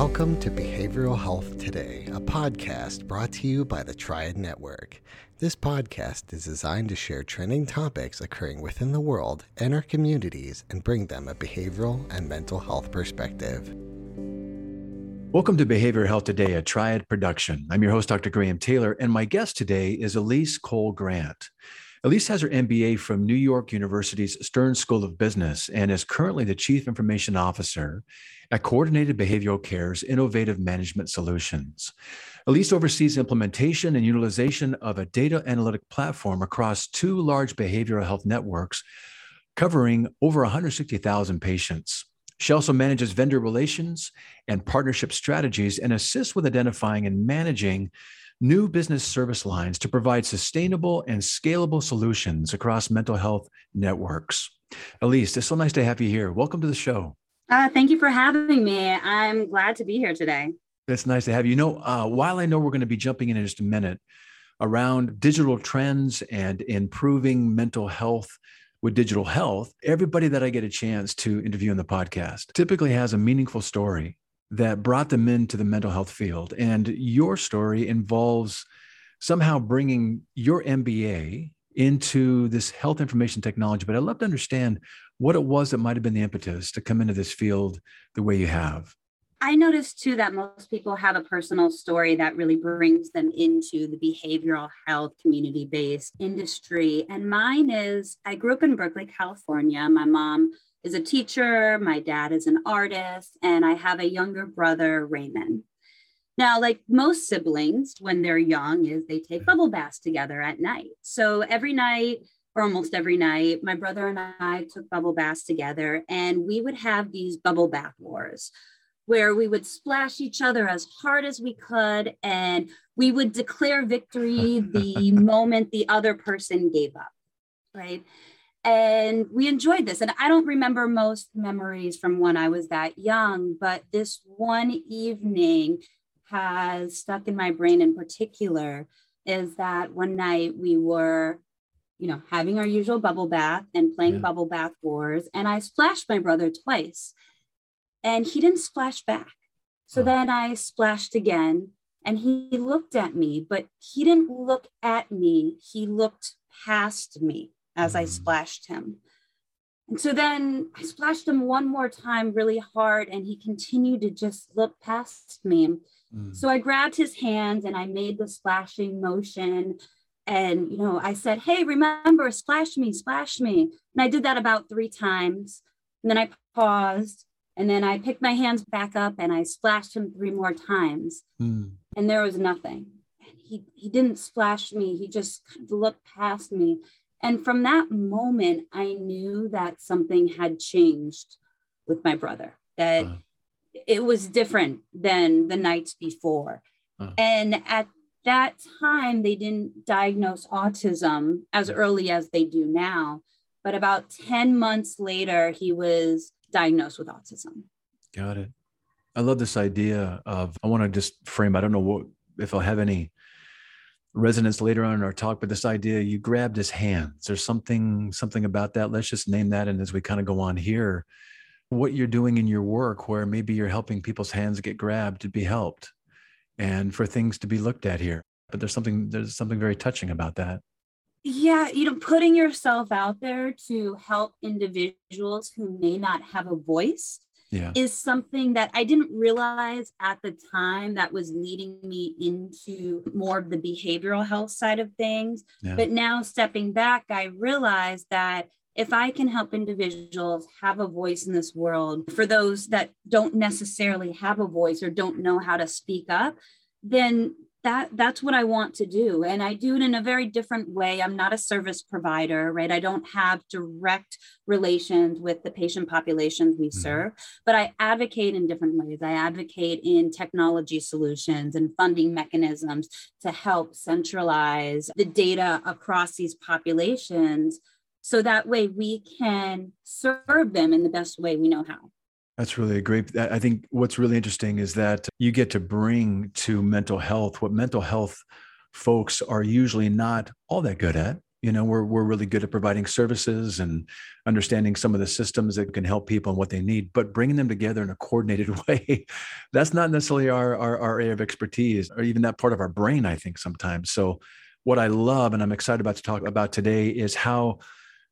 Welcome to Behavioral Health Today, a podcast brought to you by the Triad Network. This podcast is designed to share trending topics occurring within the world and our communities and bring them a behavioral and mental health perspective. Welcome to Behavioral Health Today, a Triad production. I'm your host, Dr. Graham Taylor, and my guest today is Elise Cole Grant. Elise has her MBA from New York University's Stern School of Business and is currently the Chief Information Officer at Coordinated Behavioral Care's Innovative Management Solutions. Elise oversees implementation and utilization of a data analytic platform across two large behavioral health networks covering over 160,000 patients. She also manages vendor relations and partnership strategies and assists with identifying and managing new business service lines to provide sustainable and scalable solutions across mental health networks. Elise, it's so nice to have you here. Welcome to the show. Uh, thank you for having me. I'm glad to be here today. It's nice to have you. You know, uh, while I know we're going to be jumping in in just a minute around digital trends and improving mental health with digital health, everybody that I get a chance to interview in the podcast typically has a meaningful story that brought them into the mental health field. And your story involves somehow bringing your MBA into this health information technology. But I'd love to understand what it was that might have been the impetus to come into this field the way you have. I noticed too that most people have a personal story that really brings them into the behavioral health community based industry. And mine is I grew up in Berkeley, California. My mom is a teacher, my dad is an artist, and I have a younger brother, Raymond. Now, like most siblings, when they're young, is they take bubble baths together at night. So every night, or almost every night, my brother and I took bubble baths together, and we would have these bubble bath wars where we would splash each other as hard as we could, and we would declare victory the moment the other person gave up, right? and we enjoyed this and i don't remember most memories from when i was that young but this one evening has stuck in my brain in particular is that one night we were you know having our usual bubble bath and playing yeah. bubble bath wars and i splashed my brother twice and he didn't splash back so oh. then i splashed again and he looked at me but he didn't look at me he looked past me as I mm. splashed him. And so then I splashed him one more time really hard, and he continued to just look past me. Mm. So I grabbed his hands and I made the splashing motion. And, you know, I said, Hey, remember, splash me, splash me. And I did that about three times. And then I paused and then I picked my hands back up and I splashed him three more times. Mm. And there was nothing. And he, he didn't splash me. He just looked past me. And from that moment, I knew that something had changed with my brother, that it was different than the nights before. uh And at that time, they didn't diagnose autism as early as they do now. But about 10 months later, he was diagnosed with autism. Got it. I love this idea of, I want to just frame, I don't know what, if I'll have any resonance later on in our talk but this idea you grabbed his hands there's something something about that let's just name that and as we kind of go on here what you're doing in your work where maybe you're helping people's hands get grabbed to be helped and for things to be looked at here but there's something there's something very touching about that yeah you know putting yourself out there to help individuals who may not have a voice yeah. is something that I didn't realize at the time that was leading me into more of the behavioral health side of things. Yeah. But now stepping back, I realized that if I can help individuals have a voice in this world, for those that don't necessarily have a voice or don't know how to speak up, then that that's what I want to do and I do it in a very different way. I'm not a service provider, right? I don't have direct relations with the patient populations we mm-hmm. serve, but I advocate in different ways. I advocate in technology solutions and funding mechanisms to help centralize the data across these populations so that way we can serve them in the best way we know how. That's really a great. I think what's really interesting is that you get to bring to mental health what mental health folks are usually not all that good at, You know, we're we're really good at providing services and understanding some of the systems that can help people and what they need, but bringing them together in a coordinated way, that's not necessarily our, our our area of expertise or even that part of our brain. I think sometimes. So, what I love and I'm excited about to talk about today is how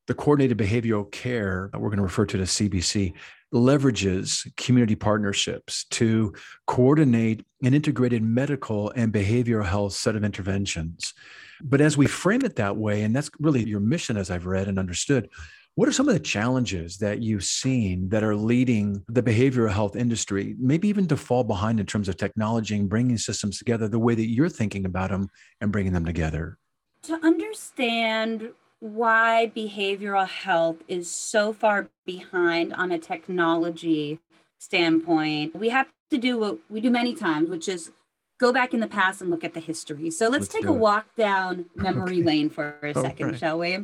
the coordinated behavioral care that we're going to refer to as CBC leverages community partnerships to coordinate an integrated medical and behavioral health set of interventions. But as we frame it that way, and that's really your mission, as I've read and understood, what are some of the challenges that you've seen that are leading the behavioral health industry, maybe even to fall behind in terms of technology and bringing systems together the way that you're thinking about them and bringing them together? To understand why behavioral health is so far behind on a technology standpoint. We have to do what we do many times, which is go back in the past and look at the history. So let's, let's take a walk down memory okay. lane for a second, right. shall we?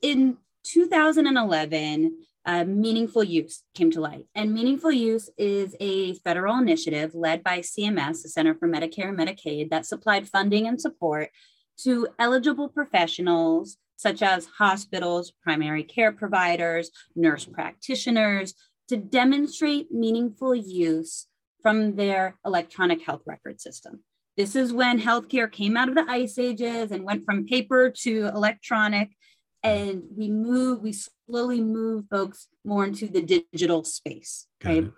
In 2011, uh, meaningful use came to light. And meaningful use is a federal initiative led by CMS, the Center for Medicare and Medicaid, that supplied funding and support to eligible professionals such as hospitals, primary care providers, nurse practitioners, to demonstrate meaningful use from their electronic health record system. This is when healthcare came out of the ice ages and went from paper to electronic. And we move, we slowly move folks more into the digital space, right?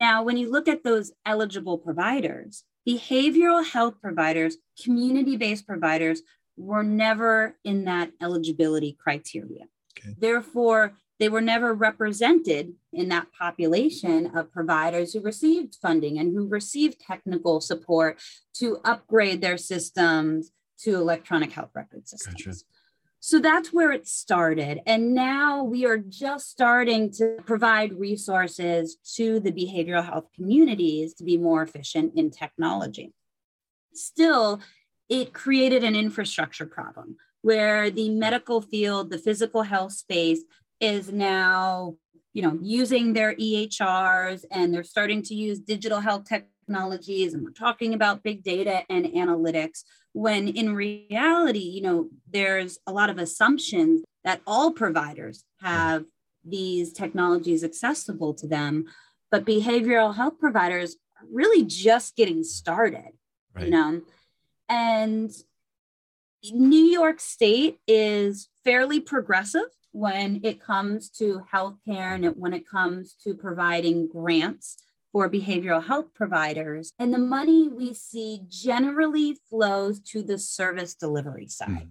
Now, when you look at those eligible providers, behavioral health providers, community based providers were never in that eligibility criteria. Okay. Therefore, they were never represented in that population of providers who received funding and who received technical support to upgrade their systems to electronic health record systems. Gotcha. So that's where it started. And now we are just starting to provide resources to the behavioral health communities to be more efficient in technology. Still, it created an infrastructure problem where the medical field, the physical health space is now, you know, using their EHRs and they're starting to use digital health technologies and we're talking about big data and analytics when in reality, you know, there's a lot of assumptions that all providers have these technologies accessible to them, but behavioral health providers are really just getting started. Right. You know, and New York State is fairly progressive when it comes to healthcare and when it comes to providing grants for behavioral health providers. And the money we see generally flows to the service delivery side. Mm.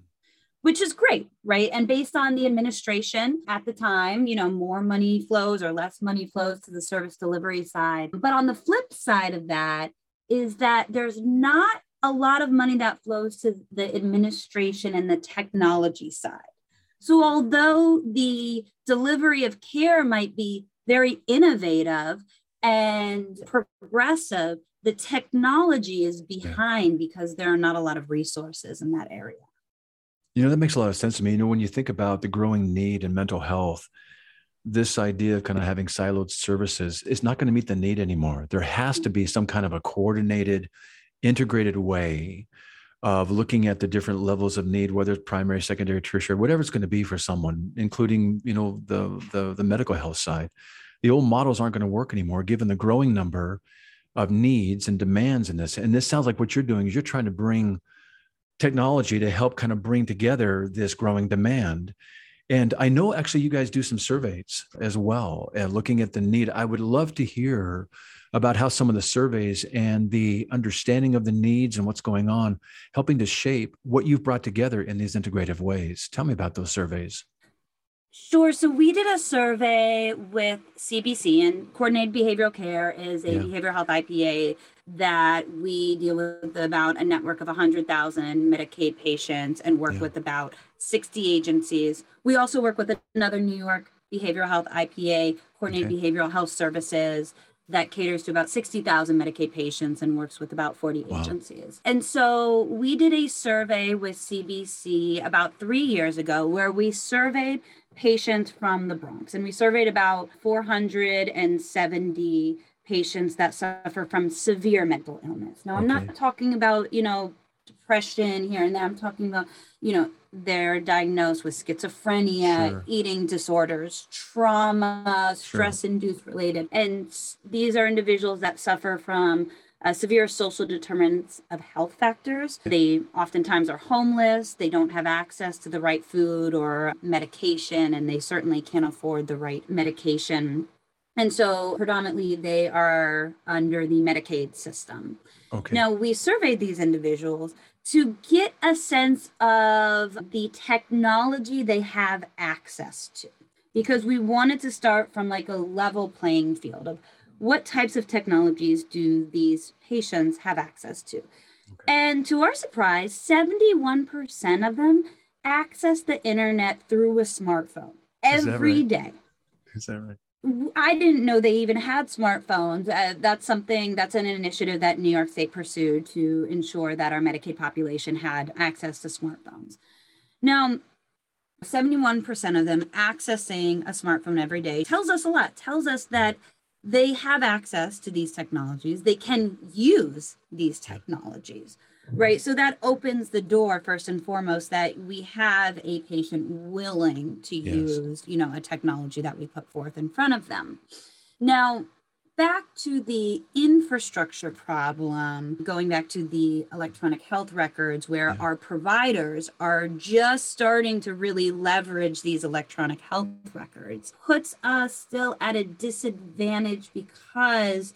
Which is great, right? And based on the administration at the time, you know, more money flows or less money flows to the service delivery side. But on the flip side of that is that there's not a lot of money that flows to the administration and the technology side. So, although the delivery of care might be very innovative and progressive, the technology is behind yeah. because there are not a lot of resources in that area. You know, that makes a lot of sense to me. You know, when you think about the growing need in mental health, this idea of kind of having siloed services is not going to meet the need anymore. There has mm. to be some kind of a coordinated integrated way of looking at the different levels of need, whether it's primary, secondary, tertiary, whatever it's going to be for someone, including you know the the, the medical health side. The old models aren't going to work anymore, given the growing number of needs and demands in this. And this sounds like what you're doing is you're trying to bring technology to help kind of bring together this growing demand. And I know actually you guys do some surveys as well, uh, looking at the need. I would love to hear about how some of the surveys and the understanding of the needs and what's going on helping to shape what you've brought together in these integrative ways. Tell me about those surveys. Sure. So we did a survey with CBC, and Coordinated Behavioral Care is a yeah. behavioral health IPA that we deal with about a network of 100,000 Medicaid patients and work yeah. with about 60 agencies. We also work with another New York behavioral health IPA, Coordinated okay. Behavioral Health Services, that caters to about 60,000 Medicaid patients and works with about 40 wow. agencies. And so we did a survey with CBC about three years ago where we surveyed patients from the Bronx and we surveyed about 470 patients that suffer from severe mental illness. Now, I'm not talking about, you know, depression here and there. I'm talking about, you know, they're diagnosed with schizophrenia, sure. eating disorders, trauma, stress induced related. And these are individuals that suffer from uh, severe social determinants of health factors. They oftentimes are homeless, they don't have access to the right food or medication, and they certainly can't afford the right medication. And so, predominantly, they are under the Medicaid system. Okay. Now, we surveyed these individuals to get a sense of the technology they have access to because we wanted to start from like a level playing field of what types of technologies do these patients have access to? Okay. And to our surprise, 71% of them access the internet through a smartphone every right? day. Is that right? I didn't know they even had smartphones. Uh, that's something that's an initiative that New York State pursued to ensure that our Medicaid population had access to smartphones. Now, 71% of them accessing a smartphone every day tells us a lot, tells us that they have access to these technologies, they can use these technologies, right? So that opens the door, first and foremost, that we have a patient willing to yes. use, you know, a technology that we put forth in front of them. Now, back to the infrastructure problem, going back to the electronic health records, where yeah. our providers are just starting to really leverage these electronic health records, puts us still at a disadvantage because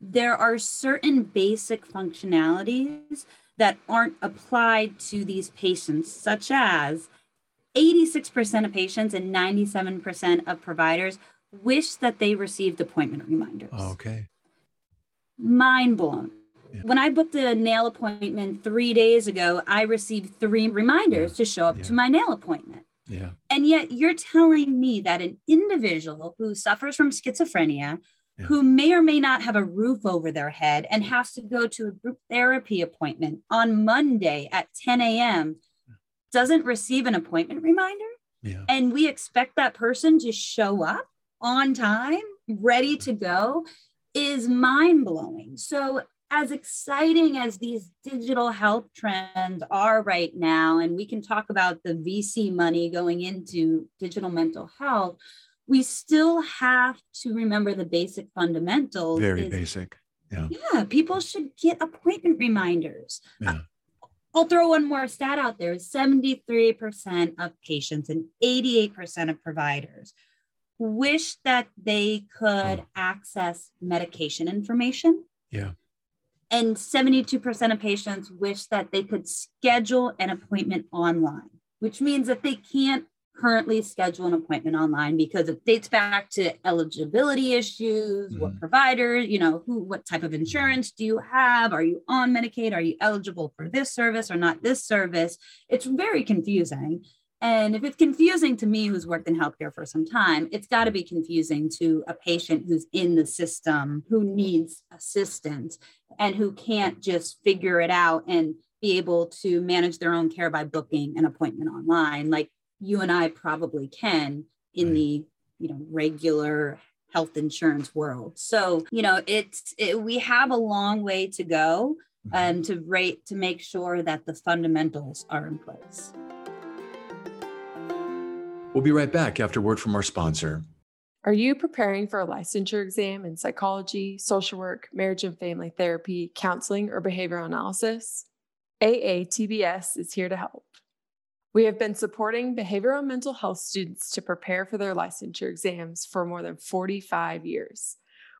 there are certain basic functionalities that aren't applied to these patients, such as 86% of patients and 97% of providers wish that they received appointment reminders. Okay. Mind blown. Yeah. When I booked a nail appointment three days ago, I received three reminders yeah. to show up yeah. to my nail appointment. Yeah. And yet you're telling me that an individual who suffers from schizophrenia, who may or may not have a roof over their head and mm. has to go to a group therapy appointment on Monday at 10 a.m., doesn't receive an appointment reminder? Yeah. And we expect that person to show up on time, ready to go, is mind blowing. So, as exciting as these digital health trends are right now, and we can talk about the VC money going into digital mental health, we still have to remember the basic fundamentals. Very is, basic. Yeah. Yeah. People should get appointment reminders. Yeah. I'll throw one more stat out there 73% of patients and 88% of providers wish that they could oh. access medication information. Yeah. And 72% of patients wish that they could schedule an appointment online, which means that they can't currently schedule an appointment online because it dates back to eligibility issues, mm-hmm. what provider, you know, who, what type of insurance do you have? Are you on Medicaid? Are you eligible for this service or not this service? It's very confusing. And if it's confusing to me, who's worked in healthcare for some time, it's got to be confusing to a patient who's in the system, who needs assistance, and who can't just figure it out and be able to manage their own care by booking an appointment online, like you and I probably can in the you know regular health insurance world. So you know it's it, we have a long way to go um, to rate to make sure that the fundamentals are in place. We'll be right back after word from our sponsor. Are you preparing for a licensure exam in psychology, social work, marriage and family therapy, counseling, or behavioral analysis? AATBS is here to help. We have been supporting behavioral mental health students to prepare for their licensure exams for more than 45 years,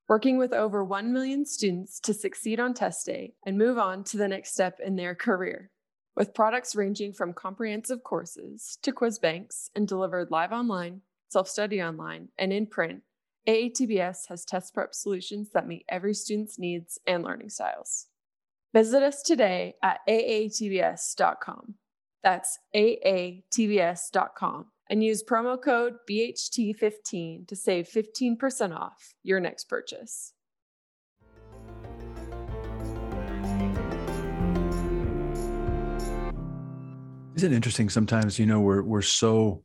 working with over 1 million students to succeed on test day and move on to the next step in their career. With products ranging from comprehensive courses to quiz banks and delivered live online, self study online, and in print, AATBS has test prep solutions that meet every student's needs and learning styles. Visit us today at aatbs.com. That's aatbs.com and use promo code BHT15 to save 15% off your next purchase. Isn't it interesting? Sometimes, you know, we're we're so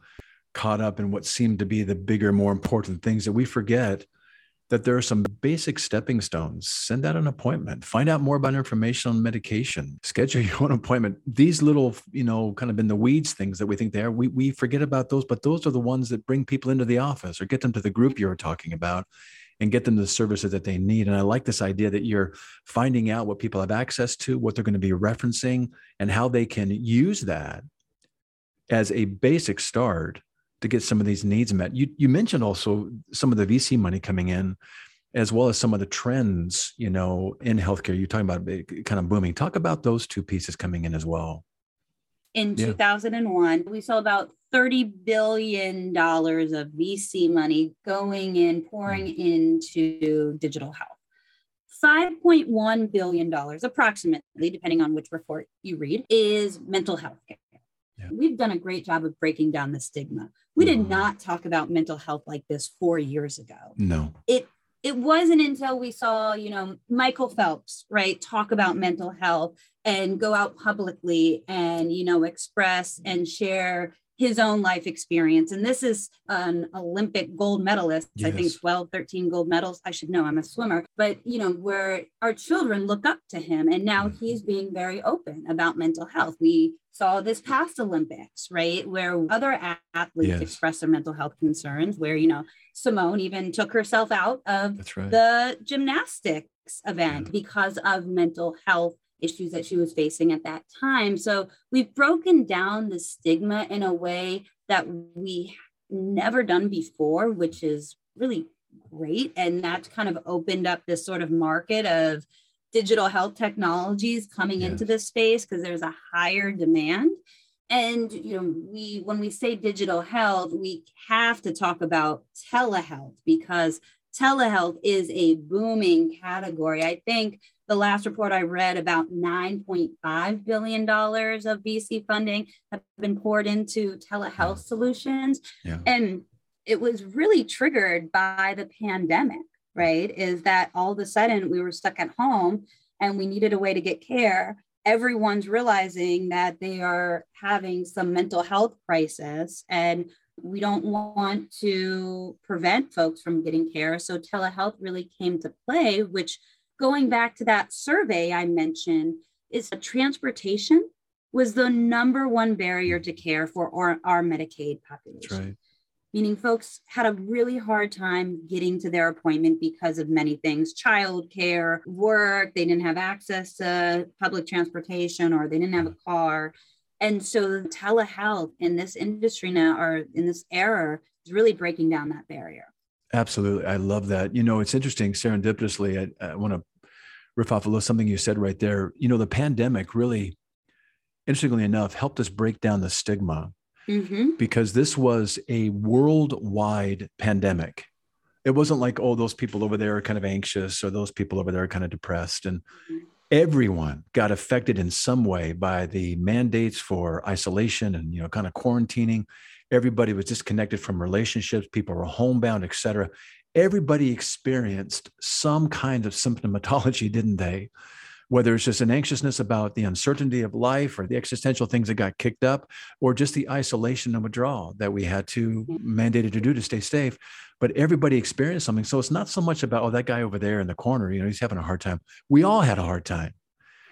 caught up in what seem to be the bigger, more important things that we forget that there are some basic stepping stones. Send out an appointment, find out more about information on medication, schedule your own appointment. These little, you know, kind of in the weeds things that we think they are, we, we forget about those, but those are the ones that bring people into the office or get them to the group you were talking about and get them the services that they need. And I like this idea that you're finding out what people have access to, what they're going to be referencing, and how they can use that as a basic start to get some of these needs met. You you mentioned also some of the VC money coming in, as well as some of the trends, you know, in healthcare. You're talking about kind of booming. Talk about those two pieces coming in as well. In yeah. 2001, we saw about 30 billion dollars of VC money going in, pouring mm. into digital health. $5.1 billion, approximately, depending on which report you read, is mental health care. Yeah. We've done a great job of breaking down the stigma. We did mm-hmm. not talk about mental health like this four years ago. No. It it wasn't until we saw, you know, Michael Phelps, right, talk about mental health and go out publicly and, you know, express and share his own life experience. And this is an Olympic gold medalist, yes. I think 12, 13 gold medals. I should know I'm a swimmer, but you know, where our children look up to him. And now mm-hmm. he's being very open about mental health. We saw this past Olympics, right? Where other athletes yes. expressed their mental health concerns, where, you know, Simone even took herself out of right. the gymnastics event yeah. because of mental health issues that she was facing at that time. So we've broken down the stigma in a way that we never done before, which is really great. And that's kind of opened up this sort of market of digital health technologies coming yes. into this space because there's a higher demand. And you know, we when we say digital health, we have to talk about telehealth because telehealth is a booming category. I think the last report I read, about $9.5 billion of VC funding have been poured into telehealth solutions. Yeah. And it was really triggered by the pandemic, right? Is that all of a sudden we were stuck at home and we needed a way to get care. Everyone's realizing that they are having some mental health crisis and we don't want to prevent folks from getting care. So telehealth really came to play, which going back to that survey I mentioned, is transportation was the number one barrier to care for our, our Medicaid population. Right. Meaning folks had a really hard time getting to their appointment because of many things childcare, work, they didn't have access to public transportation or they didn't have a car. And so telehealth in this industry now or in this era is really breaking down that barrier. Absolutely. I love that. You know, it's interesting serendipitously. I, I want to riff off a little something you said right there. You know, the pandemic really, interestingly enough, helped us break down the stigma mm-hmm. because this was a worldwide pandemic. It wasn't like, oh, those people over there are kind of anxious or those people over there are kind of depressed. And mm-hmm. everyone got affected in some way by the mandates for isolation and, you know, kind of quarantining. Everybody was disconnected from relationships. People were homebound, et cetera everybody experienced some kind of symptomatology, didn't they? Whether it's just an anxiousness about the uncertainty of life or the existential things that got kicked up, or just the isolation and withdrawal that we had to mandated to do to stay safe. But everybody experienced something. So it's not so much about, oh, that guy over there in the corner, you know, he's having a hard time. We all had a hard time.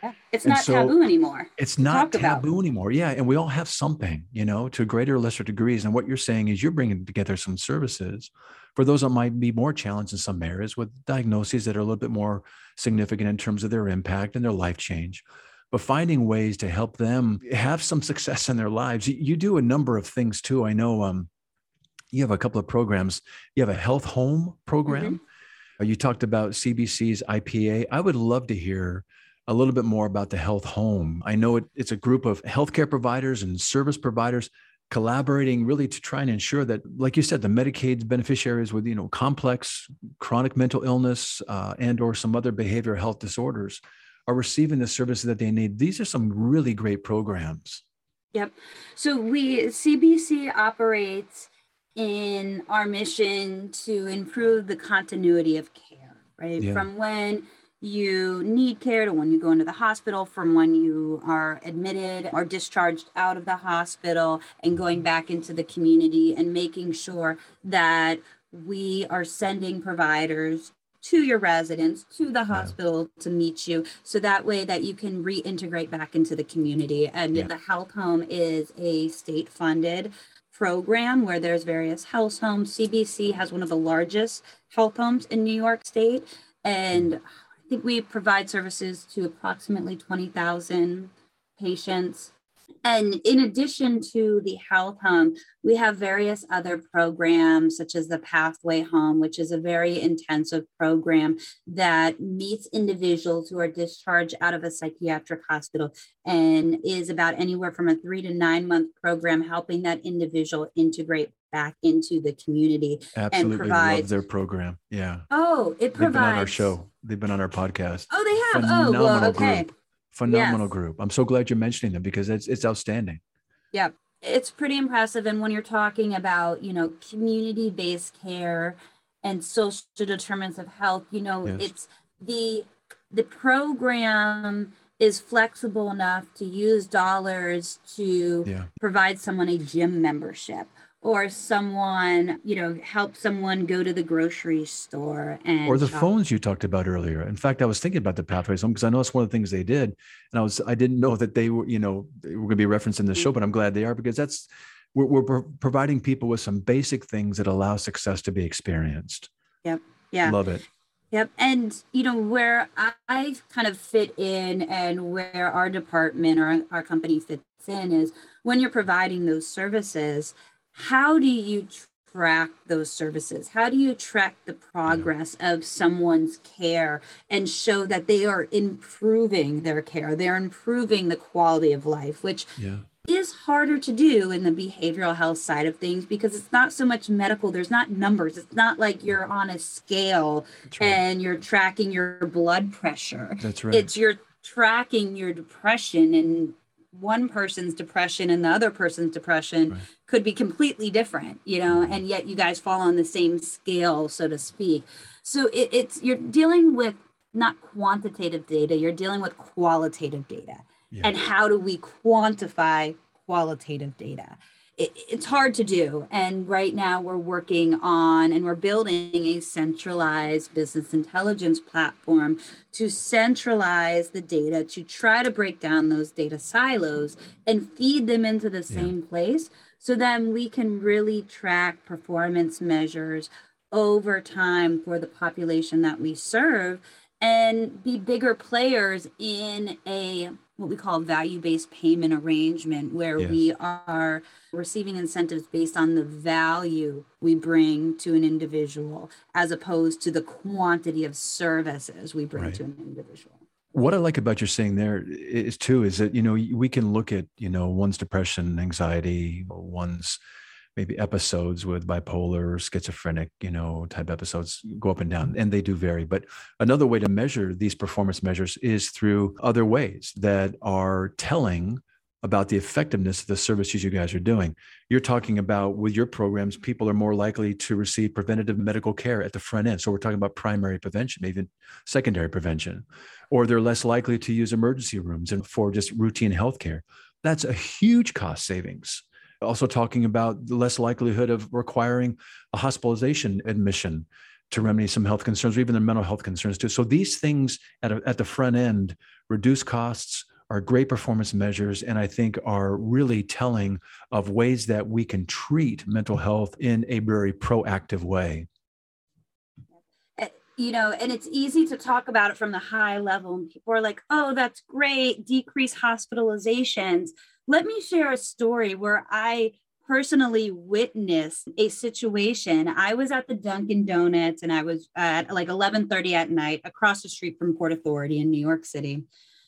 Yeah. It's and not so taboo anymore. It's not taboo about. anymore. Yeah. And we all have something, you know, to greater or lesser degrees. And what you're saying is you're bringing together some services for those that might be more challenged in some areas with diagnoses that are a little bit more significant in terms of their impact and their life change but finding ways to help them have some success in their lives you do a number of things too i know um, you have a couple of programs you have a health home program mm-hmm. you talked about cbc's ipa i would love to hear a little bit more about the health home i know it, it's a group of healthcare providers and service providers collaborating really to try and ensure that, like you said, the Medicaid beneficiaries with you know complex chronic mental illness uh, and or some other behavioral health disorders are receiving the services that they need. These are some really great programs. Yep. So we CBC operates in our mission to improve the continuity of care, right? Yeah. From when you need care to when you go into the hospital from when you are admitted or discharged out of the hospital and going back into the community and making sure that we are sending providers to your residence, to the hospital yeah. to meet you. So that way that you can reintegrate back into the community. And yeah. the health home is a state funded program where there's various health homes. CBC has one of the largest health homes in New York State. And I think we provide services to approximately 20,000 patients. And in addition to the health home, we have various other programs, such as the Pathway Home, which is a very intensive program that meets individuals who are discharged out of a psychiatric hospital and is about anywhere from a three to nine month program, helping that individual integrate back into the community Absolutely and provides love their program. Yeah. Oh, it provides. They've been on our show. They've been on our podcast. Oh, they have. Phenomenal oh, well, okay. Group phenomenal yes. group. I'm so glad you're mentioning them because it's it's outstanding. Yeah, it's pretty impressive. And when you're talking about you know community-based care and social determinants of health, you know yes. it's the the program is flexible enough to use dollars to yeah. provide someone a gym membership or someone you know help someone go to the grocery store and or the shop. phones you talked about earlier. In fact i was thinking about the pathways home because i know it's one of the things they did and i was i didn't know that they were you know were going to be referenced in the show mm. but i'm glad they are because that's we're, we're providing people with some basic things that allow success to be experienced. Yep. Yeah. Love it. Yep. And, you know, where I kind of fit in and where our department or our company fits in is when you're providing those services, how do you track those services? How do you track the progress of someone's care and show that they are improving their care? They're improving the quality of life, which yeah. is harder to do in the behavioral health side of things because it's not so much medical. There's not numbers. It's not like you're on a scale right. and you're tracking your blood pressure. That's right. It's you're tracking your depression and one person's depression and the other person's depression right. could be completely different you know mm-hmm. and yet you guys fall on the same scale so to speak so it, it's you're dealing with not quantitative data you're dealing with qualitative data yeah. and how do we quantify qualitative data it, it's hard to do. And right now we're working on and we're building a centralized business intelligence platform to centralize the data to try to break down those data silos and feed them into the same yeah. place so then we can really track performance measures over time for the population that we serve and be bigger players in a what we call value-based payment arrangement where yes. we are receiving incentives based on the value we bring to an individual as opposed to the quantity of services we bring right. to an individual what i like about your saying there is too is that you know we can look at you know one's depression anxiety one's maybe episodes with bipolar or schizophrenic, you know, type episodes go up and down, and they do vary. But another way to measure these performance measures is through other ways that are telling about the effectiveness of the services you guys are doing. You're talking about with your programs, people are more likely to receive preventative medical care at the front end. So we're talking about primary prevention, even secondary prevention, or they're less likely to use emergency rooms and for just routine health care. That's a huge cost savings also talking about the less likelihood of requiring a hospitalization admission to remedy some health concerns or even the mental health concerns too. So these things at, a, at the front end reduce costs, are great performance measures, and I think are really telling of ways that we can treat mental health in a very proactive way. Eh, you know, and it's easy to talk about it from the high level, and people are like, oh, that's great, decrease hospitalizations. Let me share a story where I personally witnessed a situation. I was at the Dunkin' Donuts and I was at like 11:30 at night across the street from Port Authority in New York City.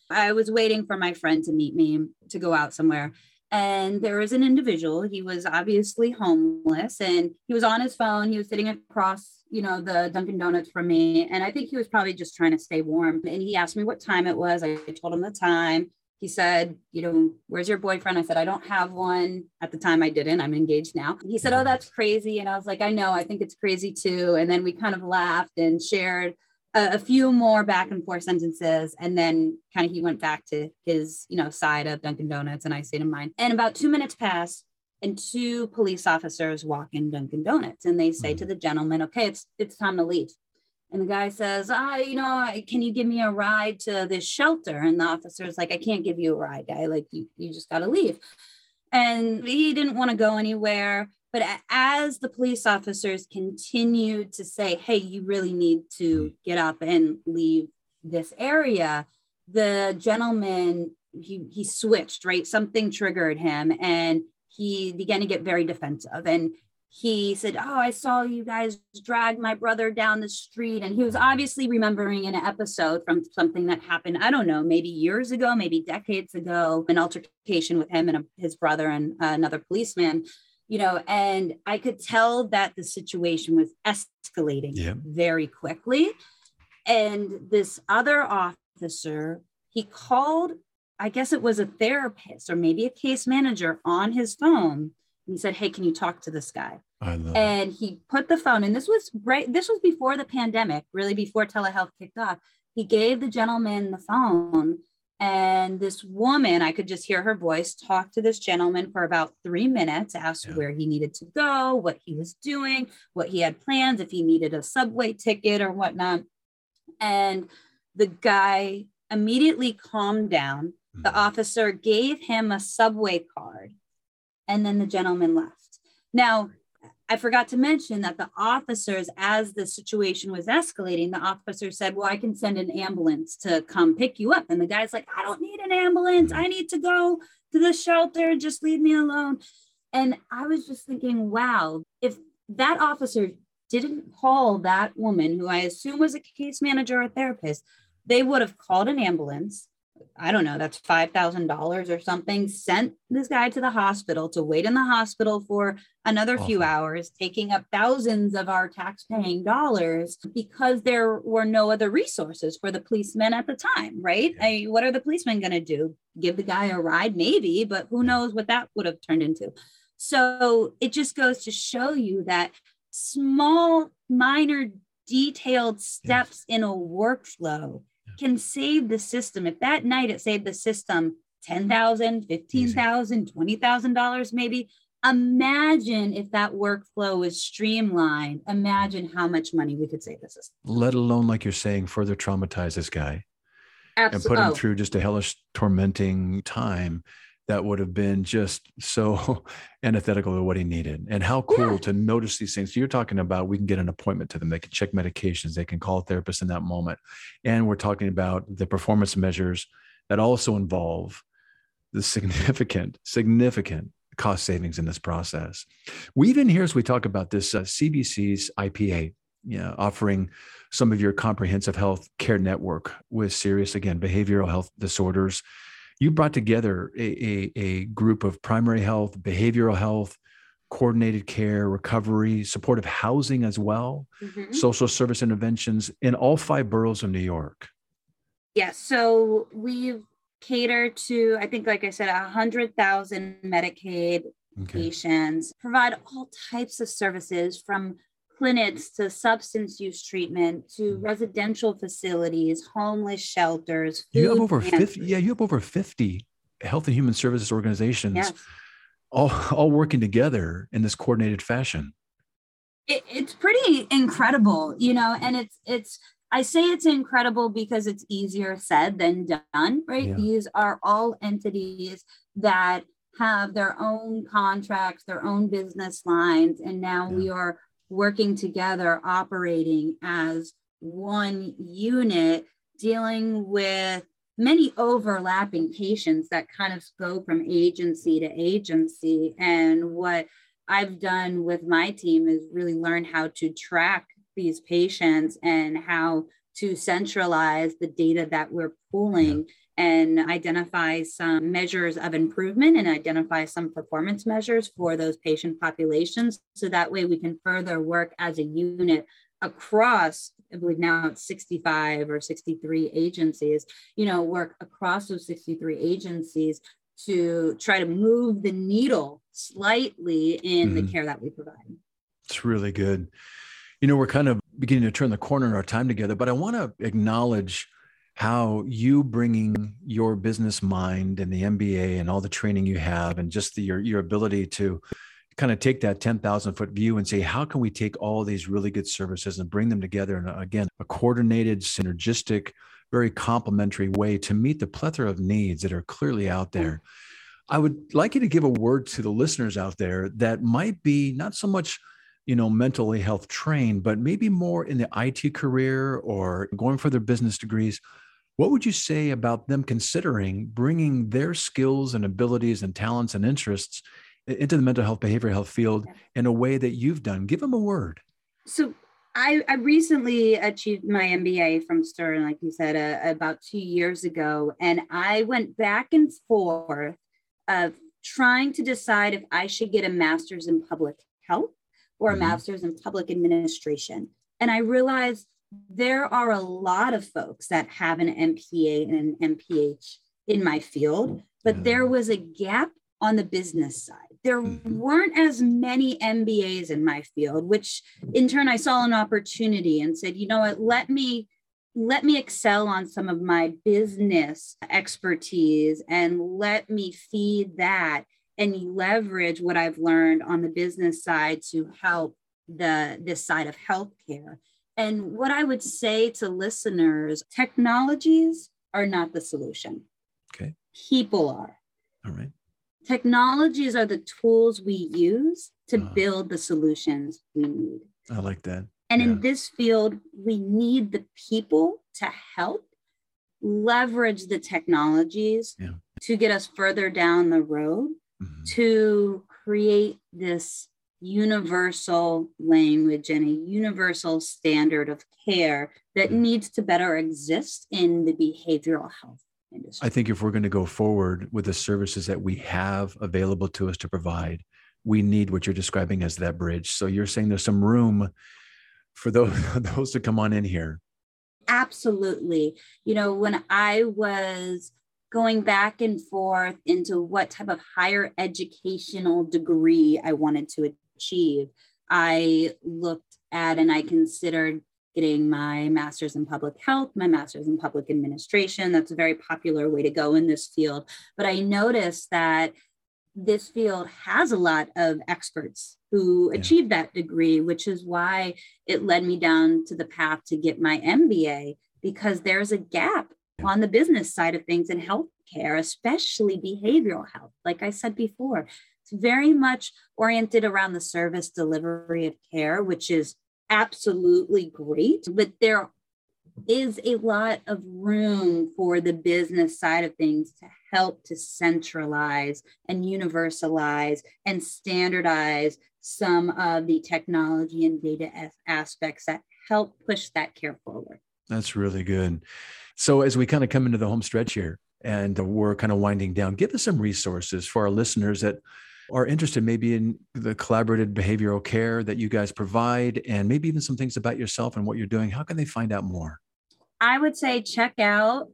I was waiting for my friend to meet me to go out somewhere. And there was an individual, he was obviously homeless and he was on his phone. He was sitting across, you know, the Dunkin' Donuts from me. And I think he was probably just trying to stay warm. And he asked me what time it was. I told him the time he said, you know, where's your boyfriend? I said, I don't have one. At the time, I didn't. I'm engaged now. He said, oh, that's crazy. And I was like, I know. I think it's crazy too. And then we kind of laughed and shared a, a few more back and forth sentences. And then kind of he went back to his, you know, side of Dunkin' Donuts and I stayed in mine. And about two minutes passed. and two police officers walk in Dunkin' Donuts and they say mm-hmm. to the gentleman, okay, it's it's time to leave. And the guy says, ah, you know, can you give me a ride to this shelter? And the officer's like, I can't give you a ride, guy. Like you, you just got to leave. And he didn't want to go anywhere. But as the police officers continued to say, hey, you really need to mm-hmm. get up and leave this area, the gentleman, he, he switched, right? Something triggered him and he began to get very defensive. And he said, Oh, I saw you guys drag my brother down the street. And he was obviously remembering an episode from something that happened, I don't know, maybe years ago, maybe decades ago, an altercation with him and his brother and uh, another policeman, you know, and I could tell that the situation was escalating yeah. very quickly. And this other officer, he called, I guess it was a therapist or maybe a case manager on his phone he said, Hey, can you talk to this guy? and he put the phone, and this was right, this was before the pandemic, really before telehealth kicked off. He gave the gentleman the phone, and this woman, I could just hear her voice talk to this gentleman for about three minutes, asked yeah. where he needed to go, what he was doing, what he had plans, if he needed a subway ticket or whatnot. And the guy immediately calmed down. The mm-hmm. officer gave him a subway card and then the gentleman left. Now, I forgot to mention that the officers, as the situation was escalating, the officer said, Well, I can send an ambulance to come pick you up. And the guy's like, I don't need an ambulance. I need to go to the shelter. Just leave me alone. And I was just thinking, wow, if that officer didn't call that woman, who I assume was a case manager or therapist, they would have called an ambulance. I don't know, that's $5,000 or something, sent this guy to the hospital to wait in the hospital for another awesome. few hours, taking up thousands of our tax paying dollars because there were no other resources for the policemen at the time, right? Yeah. I, what are the policemen going to do? Give the guy a ride? Maybe, but who knows what that would have turned into. So it just goes to show you that small, minor, detailed steps yes. in a workflow can save the system. If that night it saved the system $10,000, $15,000, $20,000 maybe, imagine if that workflow was streamlined. Imagine how much money we could save the system. Let alone, like you're saying, further traumatize this guy Absolutely. and put him oh. through just a hellish, tormenting time that would have been just so antithetical to what he needed. And how cool yeah. to notice these things. So you're talking about we can get an appointment to them, they can check medications, they can call a therapist in that moment. And we're talking about the performance measures that also involve the significant, significant cost savings in this process. We even here, as we talk about this uh, CBC's IPA, you know, offering some of your comprehensive health care network with serious, again, behavioral health disorders you brought together a, a, a group of primary health, behavioral health, coordinated care, recovery, supportive housing as well, mm-hmm. social service interventions in all five boroughs of New York. Yes. Yeah, so we've catered to, I think, like I said, 100,000 Medicaid okay. patients, provide all types of services from clinics to substance use treatment to mm. residential facilities, homeless shelters. You have over 50, yeah, you have over 50 health and human services organizations yes. all, all working together in this coordinated fashion. It, it's pretty incredible, you know, and it's, it's, I say it's incredible because it's easier said than done, right? Yeah. These are all entities that have their own contracts, their own business lines, and now yeah. we are working together, operating as one unit, dealing with many overlapping patients that kind of go from agency to agency. And what I've done with my team is really learn how to track these patients and how to centralize the data that we're pulling and identify some measures of improvement and identify some performance measures for those patient populations. So that way we can further work as a unit across, I believe now it's 65 or 63 agencies, you know, work across those 63 agencies to try to move the needle slightly in mm-hmm. the care that we provide. It's really good. You know, we're kind of beginning to turn the corner in our time together, but I want to acknowledge how you bringing your business mind and the MBA and all the training you have and just the, your, your ability to kind of take that 10,000 foot view and say, how can we take all these really good services and bring them together in, again, a coordinated, synergistic, very complementary way to meet the plethora of needs that are clearly out hmm. there. I would like you to give a word to the listeners out there that might be not so much you know mentally health trained but maybe more in the IT career or going for their business degrees what would you say about them considering bringing their skills and abilities and talents and interests into the mental health behavioral health field in a way that you've done give them a word so I, I recently achieved my MBA from Stern, like you said, uh, about two years ago. And I went back and forth of trying to decide if I should get a master's in public health or a mm-hmm. master's in public administration. And I realized there are a lot of folks that have an MPA and an MPH in my field, but there was a gap on the business side. There mm-hmm. weren't as many MBAs in my field, which in turn I saw an opportunity and said, you know what, let me let me excel on some of my business expertise and let me feed that and leverage what I've learned on the business side to help the this side of healthcare. And what I would say to listeners, technologies are not the solution. Okay. People are. All right. Technologies are the tools we use to uh, build the solutions we need. I like that. And yeah. in this field, we need the people to help leverage the technologies yeah. to get us further down the road mm-hmm. to create this universal language and a universal standard of care that mm-hmm. needs to better exist in the behavioral health industry. I think if we're going to go forward with the services that we have available to us to provide, we need what you're describing as that bridge. So you're saying there's some room for those those to come on in here. Absolutely. You know, when I was going back and forth into what type of higher educational degree I wanted to achieve, I looked at and I considered getting my master's in public health, my master's in public administration. That's a very popular way to go in this field. But I noticed that this field has a lot of experts who yeah. achieved that degree, which is why it led me down to the path to get my MBA, because there's a gap yeah. on the business side of things in healthcare, especially behavioral health. Like I said before, very much oriented around the service delivery of care, which is absolutely great, but there is a lot of room for the business side of things to help to centralize and universalize and standardize some of the technology and data aspects that help push that care forward. That's really good. So, as we kind of come into the home stretch here and we're kind of winding down, give us some resources for our listeners that are interested maybe in the collaborative behavioral care that you guys provide and maybe even some things about yourself and what you're doing. How can they find out more? I would say check out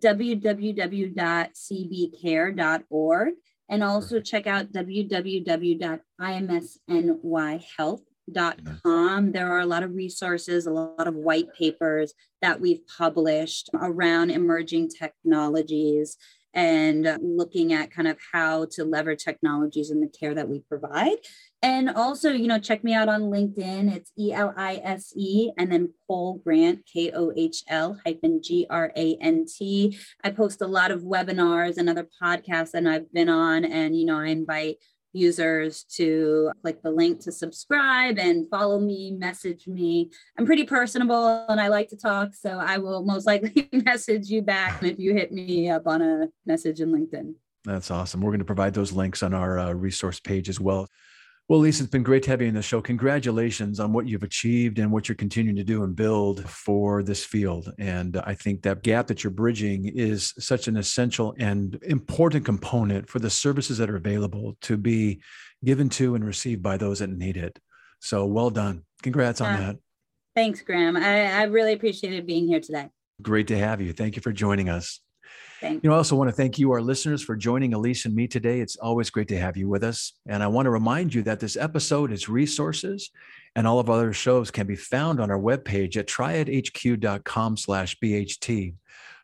www.cbcare.org and also check out www.imsnyhealth.com. There are a lot of resources, a lot of white papers that we've published around emerging technologies and looking at kind of how to leverage technologies in the care that we provide. And also, you know, check me out on LinkedIn. It's E L I S E and then Kohl Grant, K O H L hyphen G R A N T. I post a lot of webinars and other podcasts that I've been on. And, you know, I invite users to click the link to subscribe and follow me, message me. I'm pretty personable and I like to talk, so I will most likely message you back if you hit me up on a message in LinkedIn. That's awesome. We're going to provide those links on our uh, resource page as well. Well, Elise, it's been great to have you in the show. Congratulations on what you've achieved and what you're continuing to do and build for this field. And I think that gap that you're bridging is such an essential and important component for the services that are available to be given to and received by those that need it. So well done. Congrats on that. Thanks, Graham. I, I really appreciated being here today. Great to have you. Thank you for joining us. Thank you know, I also want to thank you, our listeners, for joining Elise and me today. It's always great to have you with us. And I want to remind you that this episode, its resources, and all of our other shows can be found on our webpage at triadhq.com slash BHT.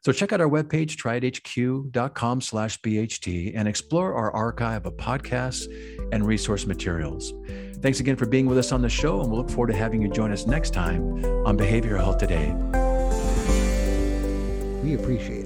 So check out our webpage, triadhq.com slash BHT, and explore our archive of podcasts and resource materials. Thanks again for being with us on the show, and we'll look forward to having you join us next time on Behavioral Health Today. We appreciate